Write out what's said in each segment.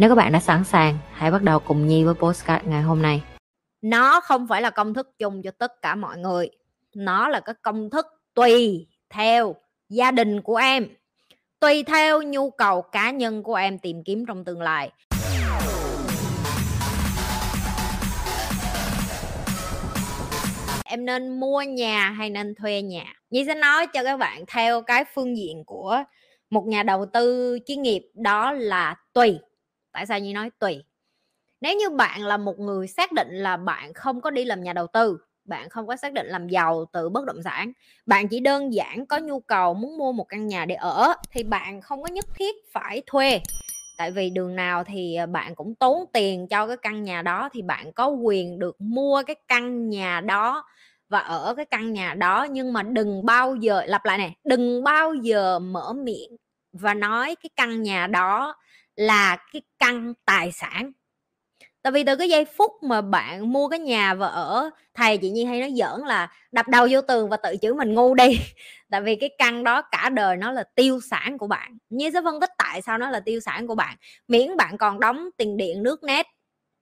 Nếu các bạn đã sẵn sàng, hãy bắt đầu cùng Nhi với postcard ngày hôm nay. Nó không phải là công thức chung cho tất cả mọi người. Nó là cái công thức tùy theo gia đình của em, tùy theo nhu cầu cá nhân của em tìm kiếm trong tương lai. Em nên mua nhà hay nên thuê nhà? Nhi sẽ nói cho các bạn theo cái phương diện của một nhà đầu tư chuyên nghiệp đó là tùy tại sao như nói tùy? Nếu như bạn là một người xác định là bạn không có đi làm nhà đầu tư, bạn không có xác định làm giàu từ bất động sản, bạn chỉ đơn giản có nhu cầu muốn mua một căn nhà để ở, thì bạn không có nhất thiết phải thuê. Tại vì đường nào thì à, bạn cũng tốn tiền cho cái căn nhà đó, thì bạn có quyền được mua cái căn nhà đó và ở cái căn nhà đó. Nhưng mà đừng bao giờ, lặp lại này đừng bao giờ mở miệng và nói cái căn nhà đó là cái căn tài sản. Tại vì từ cái giây phút mà bạn mua cái nhà và ở, thầy chị nhi hay nói giỡn là đập đầu vô tường và tự chửi mình ngu đi. Tại vì cái căn đó cả đời nó là tiêu sản của bạn. Như sẽ phân tích tại sao nó là tiêu sản của bạn. Miễn bạn còn đóng tiền điện, nước nét,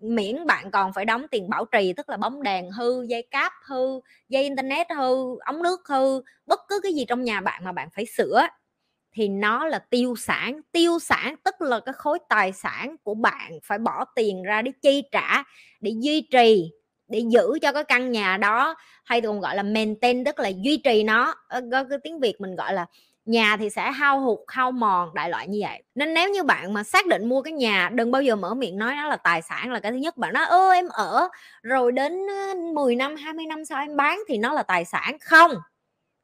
miễn bạn còn phải đóng tiền bảo trì, tức là bóng đèn hư, dây cáp hư, dây internet hư, ống nước hư, bất cứ cái gì trong nhà bạn mà bạn phải sửa thì nó là tiêu sản. Tiêu sản tức là cái khối tài sản của bạn phải bỏ tiền ra để chi trả, để duy trì, để giữ cho cái căn nhà đó, hay còn gọi là maintain, tức là duy trì nó. Ờ, có cái tiếng việt mình gọi là nhà thì sẽ hao hụt, hao mòn, đại loại như vậy. Nên nếu như bạn mà xác định mua cái nhà, đừng bao giờ mở miệng nói nó là tài sản là cái thứ nhất. Bạn nói, ơ, em ở rồi đến 10 năm 20 năm sau em bán thì nó là tài sản. Không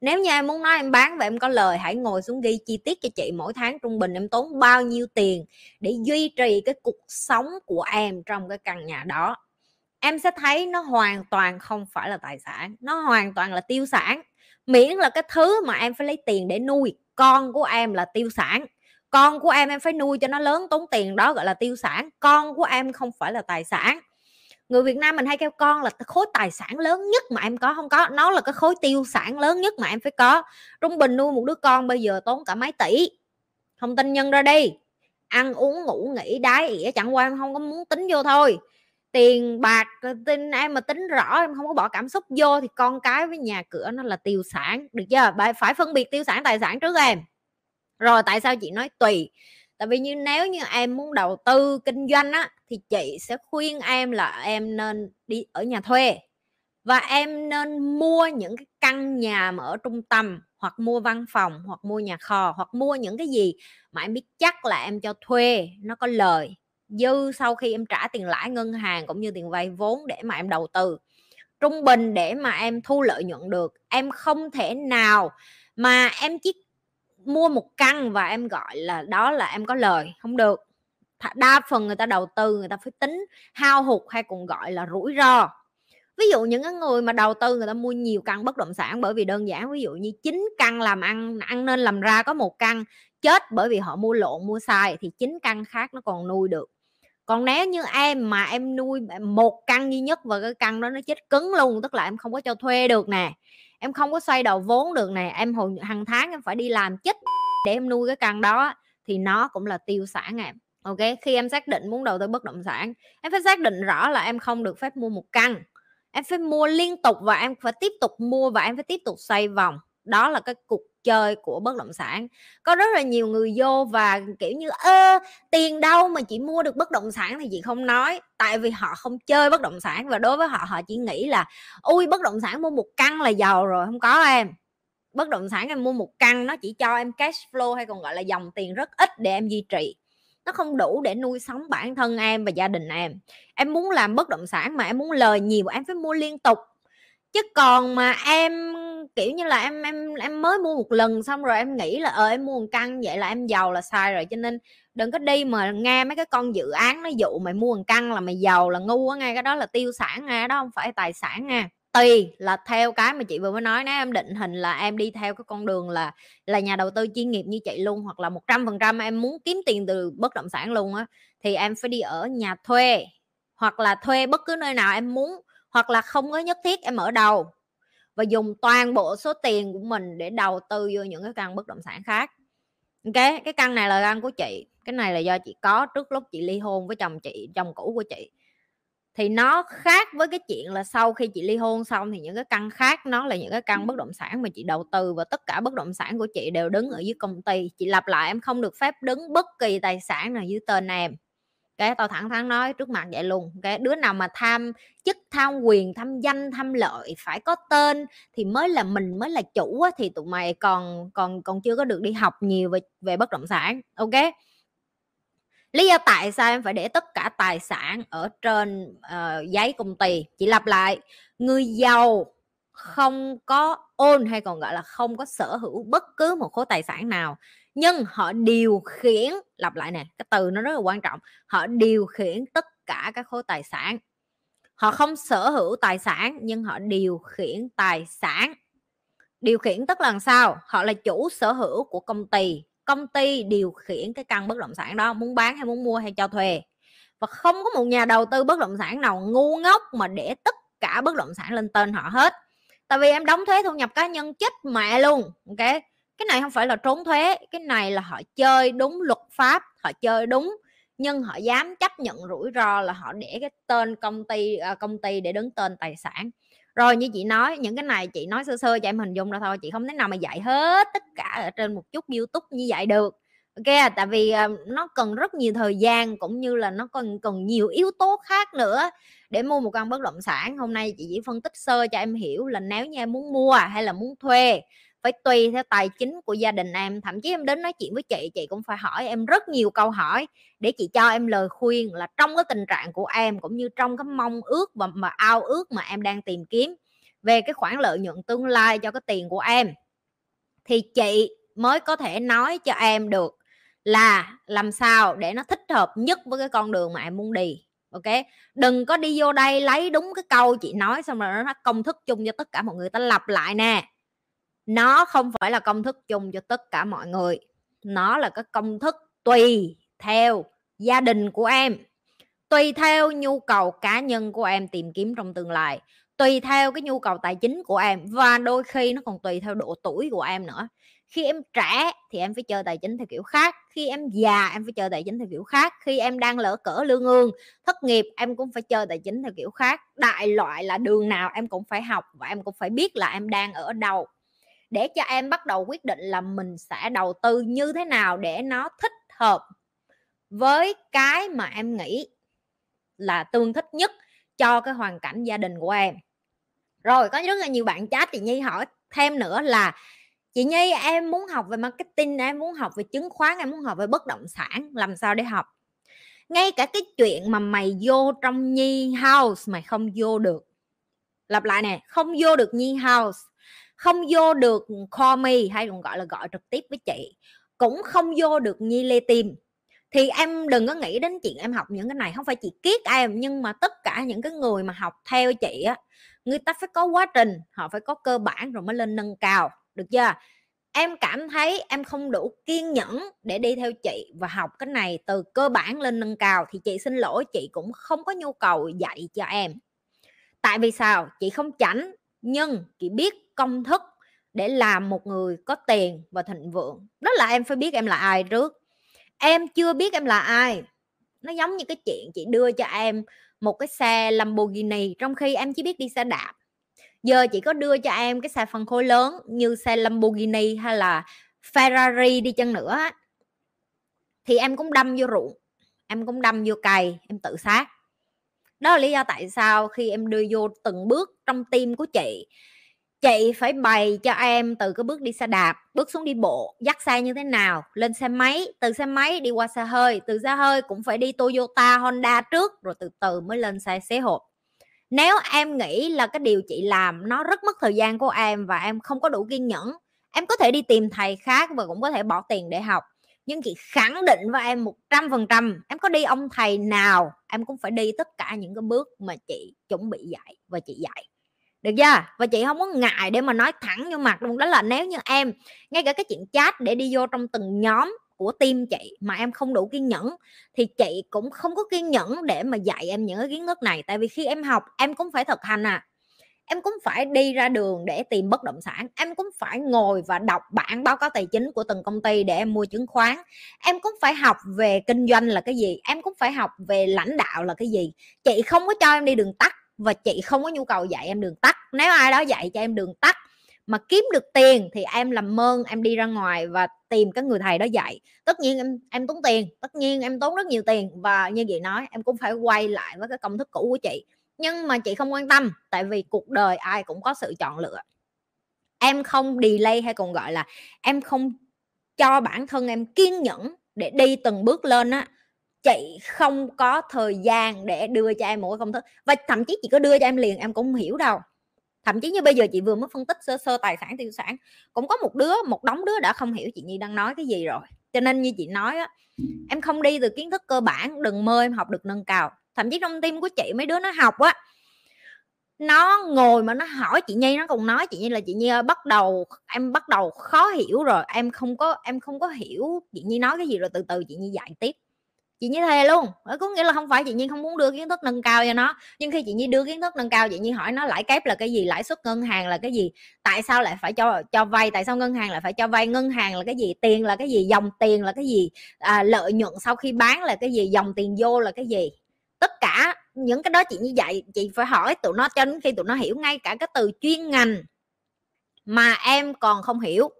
nếu như em muốn nói em bán và em có lời, hãy ngồi xuống ghi chi tiết cho chị mỗi tháng trung bình em tốn bao nhiêu tiền để duy trì cái cuộc sống của em trong cái căn nhà đó. Em sẽ thấy nó hoàn toàn không phải là tài sản, nó hoàn toàn là tiêu sản. Miễn là cái thứ mà em phải lấy tiền để nuôi con của em là tiêu sản. Con của em em phải nuôi cho nó lớn tốn tiền đó gọi là tiêu sản. Con của em không phải là tài sản người Việt Nam mình hay kêu con là khối tài sản lớn nhất mà em có. Không có, nó là cái khối tiêu sản lớn nhất mà em phải có. Trung bình nuôi một đứa con bây giờ tốn cả mấy tỷ. Không tin nhân ra đi. Ăn, uống, ngủ, nghỉ, đái, ỉa, chẳng qua em không có muốn tính vô thôi. Tiền bạc ờ, tin em mà tính rõ, em không có bỏ cảm xúc vô thì con cái với nhà cửa nó là tiêu sản. Được chưa? Phải phân biệt tiêu sản, tài sản trước em. Rồi tại sao chị nói tùy? Tại vì như nếu như em muốn đầu tư kinh doanh á, thì chị sẽ khuyên em là em nên đi ở nhà thuê. Và em nên mua những cái căn nhà mà ở trung tâm, hoặc mua văn phòng, hoặc mua nhà kho, hoặc mua những cái gì mà em biết chắc là em cho thuê, nó có lời. Dư sau khi em trả tiền lãi ngân hàng cũng như tiền vay vốn để mà em đầu tư. Trung bình để mà em thu lợi nhuận được, em không thể nào mà em chỉ mua một căn và em gọi là đó là em có lời, không được. Đa phần người ta đầu tư người ta phải tính hao hụt hay còn gọi là rủi ro. Ví dụ những cái người mà đầu tư người ta mua nhiều căn bất động sản bởi vì đơn giản, ví dụ như chín căn làm ăn ăn nên làm ra có một căn, chết bởi vì họ mua lộn, mua sai thì chín căn khác nó còn nuôi được. Còn nếu như em mà em nuôi một căn duy nhất và cái căn đó nó chết cứng luôn, tức là em không có cho thuê được nè em không có xoay đầu vốn được này em hồi hàng tháng em phải đi làm chết để em nuôi cái căn đó, thì nó cũng là tiêu sản em. Ok, khi em xác định muốn đầu tư bất động sản, em phải xác định rõ là em không được phép mua một căn. Em phải mua liên tục và em phải tiếp tục mua và em phải tiếp tục xoay vòng. Đó là cái cuộc chơi của bất động sản. Có rất là nhiều người vô và, kiểu như, ơ, tiền đâu mà chị mua được bất động sản? thì chị không nói. Tại vì họ không chơi bất động sản và đối với họ họ chỉ nghĩ là, ui, bất động sản mua một căn là giàu rồi, không có em. Bất động sản em mua một căn nó chỉ cho em cash flow hay còn gọi là dòng tiền rất ít để em duy trì. Nó không đủ để nuôi sống bản thân em và gia đình em. Em muốn làm bất động sản mà em muốn lời nhiều, em phải mua liên tục chứ còn mà em, kiểu như là, em em em mới mua một lần xong rồi em nghĩ là ờ em mua một căn vậy là em giàu là sai rồi. Cho nên đừng có đi mà nghe mấy cái con dự án nó dụ mày mua một căn là mày giàu là ngu á nghe, cái đó là tiêu sản nghe đó không phải tài sản nha tùy là theo cái mà chị vừa mới nói, nếu em định hình là em đi theo cái con đường là là nhà đầu tư chuyên nghiệp như chị luôn hoặc là một trăm phần trăm em muốn kiếm tiền từ bất động sản luôn á, thì em phải đi ở nhà thuê hoặc là thuê bất cứ nơi nào em muốn hoặc là không có nhất thiết em ở đầu và dùng toàn bộ số tiền của mình để đầu tư vô những cái căn bất động sản khác. Ok, cái căn này là căn của chị. Cái này là do chị có trước lúc chị ly hôn với chồng chị, chồng cũ của chị. Thì nó khác với cái chuyện là sau khi chị ly hôn xong thì những cái căn khác, nó là những cái căn bất động sản mà chị đầu tư và tất cả bất động sản của chị đều đứng ở dưới công ty. Chị lặp lại, em không được phép đứng bất kỳ tài sản nào dưới tên em cái tao thẳng thắn nói trước mặt vậy luôn cái đứa nào mà tham chức tham quyền tham danh tham lợi phải có tên thì mới là mình mới là chủ á, thì tụi mày còn còn còn chưa có được đi học nhiều về về bất động sản ok? Lý do tại sao em phải để tất cả tài sản ở trên uh, giấy công ty? Chị lặp lại người giàu không có ôn hay còn gọi là không có sở hữu bất cứ một khối tài sản nào nhưng họ điều khiển, lặp lại nè, cái từ nó rất là quan trọng, họ điều khiển tất cả các khối tài sản. Họ không sở hữu tài sản, nhưng họ điều khiển tài sản. Điều khiển tức là sao? Họ là chủ sở hữu của công ty. Công ty điều khiển cái căn bất động sản đó, muốn bán hay muốn mua hay cho thuê. Và không có một nhà đầu tư bất động sản nào ngu ngốc mà để tất cả bất động sản lên tên họ hết. Tại vì em đóng thuế thu nhập cá nhân chết mẹ luôn ok cái này không phải là trốn thuế, cái này là họ chơi đúng luật pháp, họ chơi đúng, nhưng họ dám chấp nhận rủi ro là họ để cái tên công ty à, công ty để đứng tên tài sản. Rồi như chị nói, những cái này chị nói sơ sơ cho em hình dung ra thôi, chị không thể nào mà dạy hết tất cả ở trên một chút youtube như vậy được. Ok, tại vì à, nó cần rất nhiều thời gian cũng như là nó còn cần nhiều yếu tố khác nữa để mua một căn bất động sản. Hôm nay chị chỉ phân tích sơ cho em hiểu là nếu như em muốn mua hay là muốn thuê phải tùy theo tài chính của gia đình em. Thậm chí em đến nói chuyện với chị chị cũng phải hỏi em rất nhiều câu hỏi để chị cho em lời khuyên là trong cái tình trạng của em cũng như trong cái mong ước và mà ao ước mà em đang tìm kiếm về cái khoản lợi nhuận tương lai cho cái tiền của em, thì chị mới có thể nói cho em được là làm sao để nó thích hợp nhất với cái con đường mà em muốn đi, ok? Đừng có đi vô đây lấy đúng cái câu chị nói xong rồi nó công thức chung cho tất cả mọi người ta lặp lại nè nó không phải là công thức chung cho tất cả mọi người. Nó là cái công thức tùy theo gia đình của em, tùy theo nhu cầu cá nhân của em tìm kiếm trong tương lai, tùy theo cái nhu cầu tài chính của em, và đôi khi nó còn tùy theo độ tuổi của em nữa. Khi em trẻ thì em phải chơi tài chính theo kiểu khác, khi em già em phải chơi tài chính theo kiểu khác, khi em đang lỡ cỡ lương ương thất nghiệp em cũng phải chơi tài chính theo kiểu khác. Đại loại là đường nào em cũng phải học và em cũng phải biết là em đang ở đâu để cho em bắt đầu quyết định là mình sẽ đầu tư như thế nào để nó thích hợp với cái mà em nghĩ là tương thích nhất cho cái hoàn cảnh gia đình của em. Rồi, có rất là nhiều bạn chat chị nhi hỏi thêm nữa là, chị nhi, em muốn học về marketing, em muốn học về chứng khoán, em muốn học về bất động sản, làm sao để học? Ngay cả cái chuyện mà mày vô trong nhi house mày không vô được. Lặp lại nè, không vô được nhi house không vô được call me hay còn gọi là gọi trực tiếp với chị, cũng không vô được nhi lê tim thì em đừng có nghĩ đến chuyện em học những cái này, không phải chị kiết em, nhưng mà tất cả những cái người mà học theo chị á, người ta phải có quá trình, họ phải có cơ bản rồi mới lên nâng cao, được chưa? Em cảm thấy em không đủ kiên nhẫn để đi theo chị và học cái này từ cơ bản lên nâng cao, thì chị xin lỗi, chị cũng không có nhu cầu dạy cho em. Tại vì sao? Chị không chảnh, nhưng chị biết công thức để làm một người có tiền và thịnh vượng. Đó là em phải biết em là ai trước. Em chưa biết em là ai. Nó giống như cái chuyện chị đưa cho em một cái xe Lamborghini, trong khi em chỉ biết đi xe đạp. Giờ chị có đưa cho em cái xe phân khối lớn như xe Lamborghini hay là Ferrari đi chăng nữa thì em cũng đâm vô ruộng, em cũng đâm vô cày, em tự sát. Đó là lý do tại sao khi em đưa vô từng bước trong tim của chị chị phải bày cho em từ cái bước đi xe đạp, bước xuống đi bộ, dắt xe như thế nào, lên xe máy, từ xe máy đi qua xe hơi, từ xe hơi cũng phải đi Toyota, Honda trước, rồi từ từ mới lên xe, xế hộp. Nếu em nghĩ là cái điều chị làm nó rất mất thời gian của em và em không có đủ kiên nhẫn, em có thể đi tìm thầy khác và cũng có thể bỏ tiền để học. Nhưng chị khẳng định với em một trăm phần trăm, em có đi ông thầy nào, em cũng phải đi tất cả những cái bước mà chị chuẩn bị dạy và chị dạy được chưa? Và chị không có ngại để mà nói thẳng vô mặt luôn, đó là nếu như em, ngay cả cái chuyện chat để đi vô trong từng nhóm của team chị mà em không đủ kiên nhẫn, thì chị cũng không có kiên nhẫn để mà dạy em những cái kiến thức này. Tại vì khi em học, em cũng phải thực hành à. Em cũng phải đi ra đường để tìm bất động sản. Em cũng phải ngồi và đọc bản báo cáo tài chính của từng công ty để em mua chứng khoán. Em cũng phải học về kinh doanh là cái gì? Em cũng phải học về lãnh đạo là cái gì? Chị không có cho em đi đường tắt và chị không có nhu cầu dạy em đường tắt. Nếu ai đó dạy cho em đường tắt mà kiếm được tiền thì em làm ơn em đi ra ngoài và tìm cái người thầy đó dạy. Tất nhiên em em tốn tiền, tất nhiên em tốn rất nhiều tiền và như vậy nói, em cũng phải quay lại với cái công thức cũ của chị. Nhưng mà chị không quan tâm, tại vì cuộc đời ai cũng có sự chọn lựa. Em không delay hay còn gọi là em không cho bản thân em kiên nhẫn để đi từng bước lên á chị không có thời gian để đưa cho em một cái công thức. Và thậm chí chị có đưa cho em liền, em cũng không hiểu đâu. Thậm chí như bây giờ chị vừa mới phân tích sơ sơ tài sản, tiêu sản, cũng có một đứa, một đống đứa đã không hiểu chị nhi đang nói cái gì rồi. Cho nên như chị nói á, em không đi từ kiến thức cơ bản, đừng mơ em học được nâng cao. Thậm chí trong tim của chị, mấy đứa nó học á, nó ngồi mà nó hỏi chị nhi, nó còn nói chị nhi là, chị nhi bắt đầu, em bắt đầu khó hiểu rồi, em không có, em không có hiểu chị nhi nói cái gì rồi, từ từ chị nhi dạy tiếp chị nhi thề luôn. Ờ, có nghĩa là không phải chị nhi không muốn đưa kiến thức nâng cao cho nó nhưng khi chị nhi đưa kiến thức nâng cao chị nhi hỏi nó lãi kép là cái gì lãi suất ngân hàng là cái gì tại sao lại phải cho cho vay tại sao ngân hàng lại phải cho vay ngân hàng là cái gì tiền là cái gì dòng tiền là cái gì à, lợi nhuận sau khi bán là cái gì dòng tiền vô là cái gì. Tất cả những cái đó chị như vậy chị phải hỏi tụi nó cho đến khi tụi nó hiểu ngay cả cái từ chuyên ngành mà em còn không hiểu.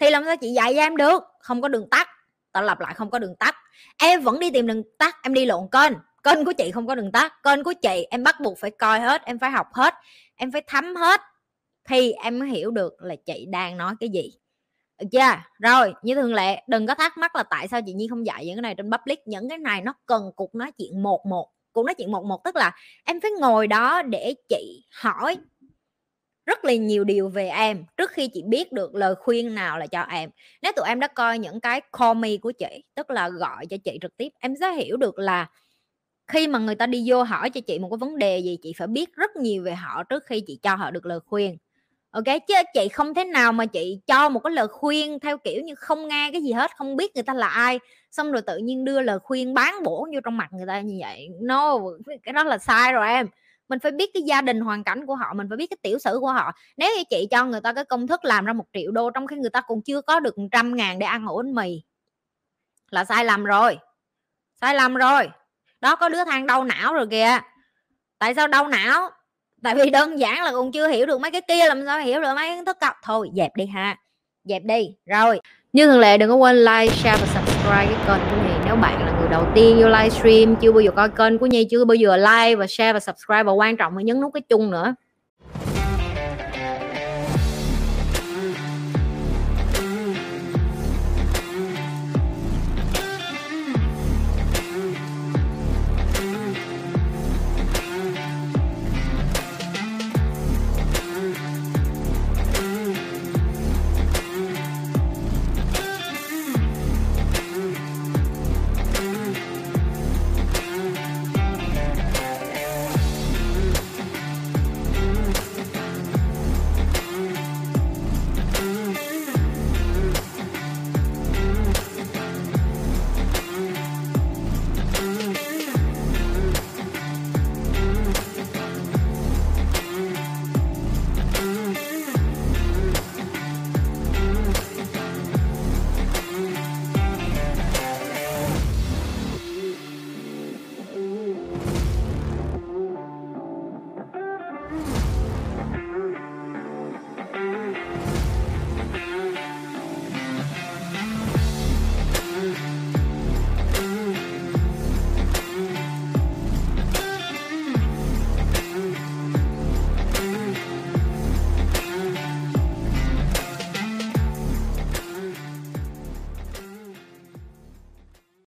Thì làm sao chị dạy cho em được? Không có đường tắt ta lặp lại không có đường tắt. Em vẫn đi tìm đường tắt, em đi lộn kênh. Kênh của chị không có đường tắt, kênh của chị em bắt buộc phải coi hết, em phải học hết, em phải thấm hết. Thì em mới hiểu được là chị đang nói cái gì. Được chưa? Rồi, như thường lệ, đừng có thắc mắc là tại sao chị nhi không dạy những cái này trên public. Những cái này nó cần cuộc nói chuyện một một. Cuộc nói chuyện một một tức là em phải ngồi đó để chị hỏi rất là nhiều điều về em, trước khi chị biết được lời khuyên nào là cho em. Nếu tụi em đã coi những cái call me của chị, tức là gọi cho chị trực tiếp, em sẽ hiểu được là khi mà người ta đi vô hỏi cho chị một cái vấn đề gì, chị phải biết rất nhiều về họ trước khi chị cho họ được lời khuyên. Ok, chứ chị không thế nào mà chị cho một cái lời khuyên theo kiểu như không nghe cái gì hết, không biết người ta là ai, xong rồi tự nhiên đưa lời khuyên bán bổ vô trong mặt người ta như vậy. No, cái đó là sai rồi em mình phải biết cái gia đình hoàn cảnh của họ, mình phải biết cái tiểu sử của họ. Nếu như chị cho người ta cái công thức làm ra một triệu đô trong khi người ta còn chưa có được trăm ngàn để ăn ổ bánh mì là sai lầm rồi, sai lầm rồi. Đó, có đứa than đau não rồi kìa. Tại sao đau não? Tại vì đơn giản là còn chưa hiểu được mấy cái kia, làm sao hiểu được mấy cái thức cọc thôi, dẹp đi ha. Dẹp đi. Rồi. Như thường lệ, đừng có quên like, share và subscribe cái kênh của mình. Nếu bạn là đầu tiên vô livestream, chưa bao giờ coi kênh của Nhi, chưa bao giờ like và share và subscribe. Và quan trọng là nhấn nút cái chung nữa.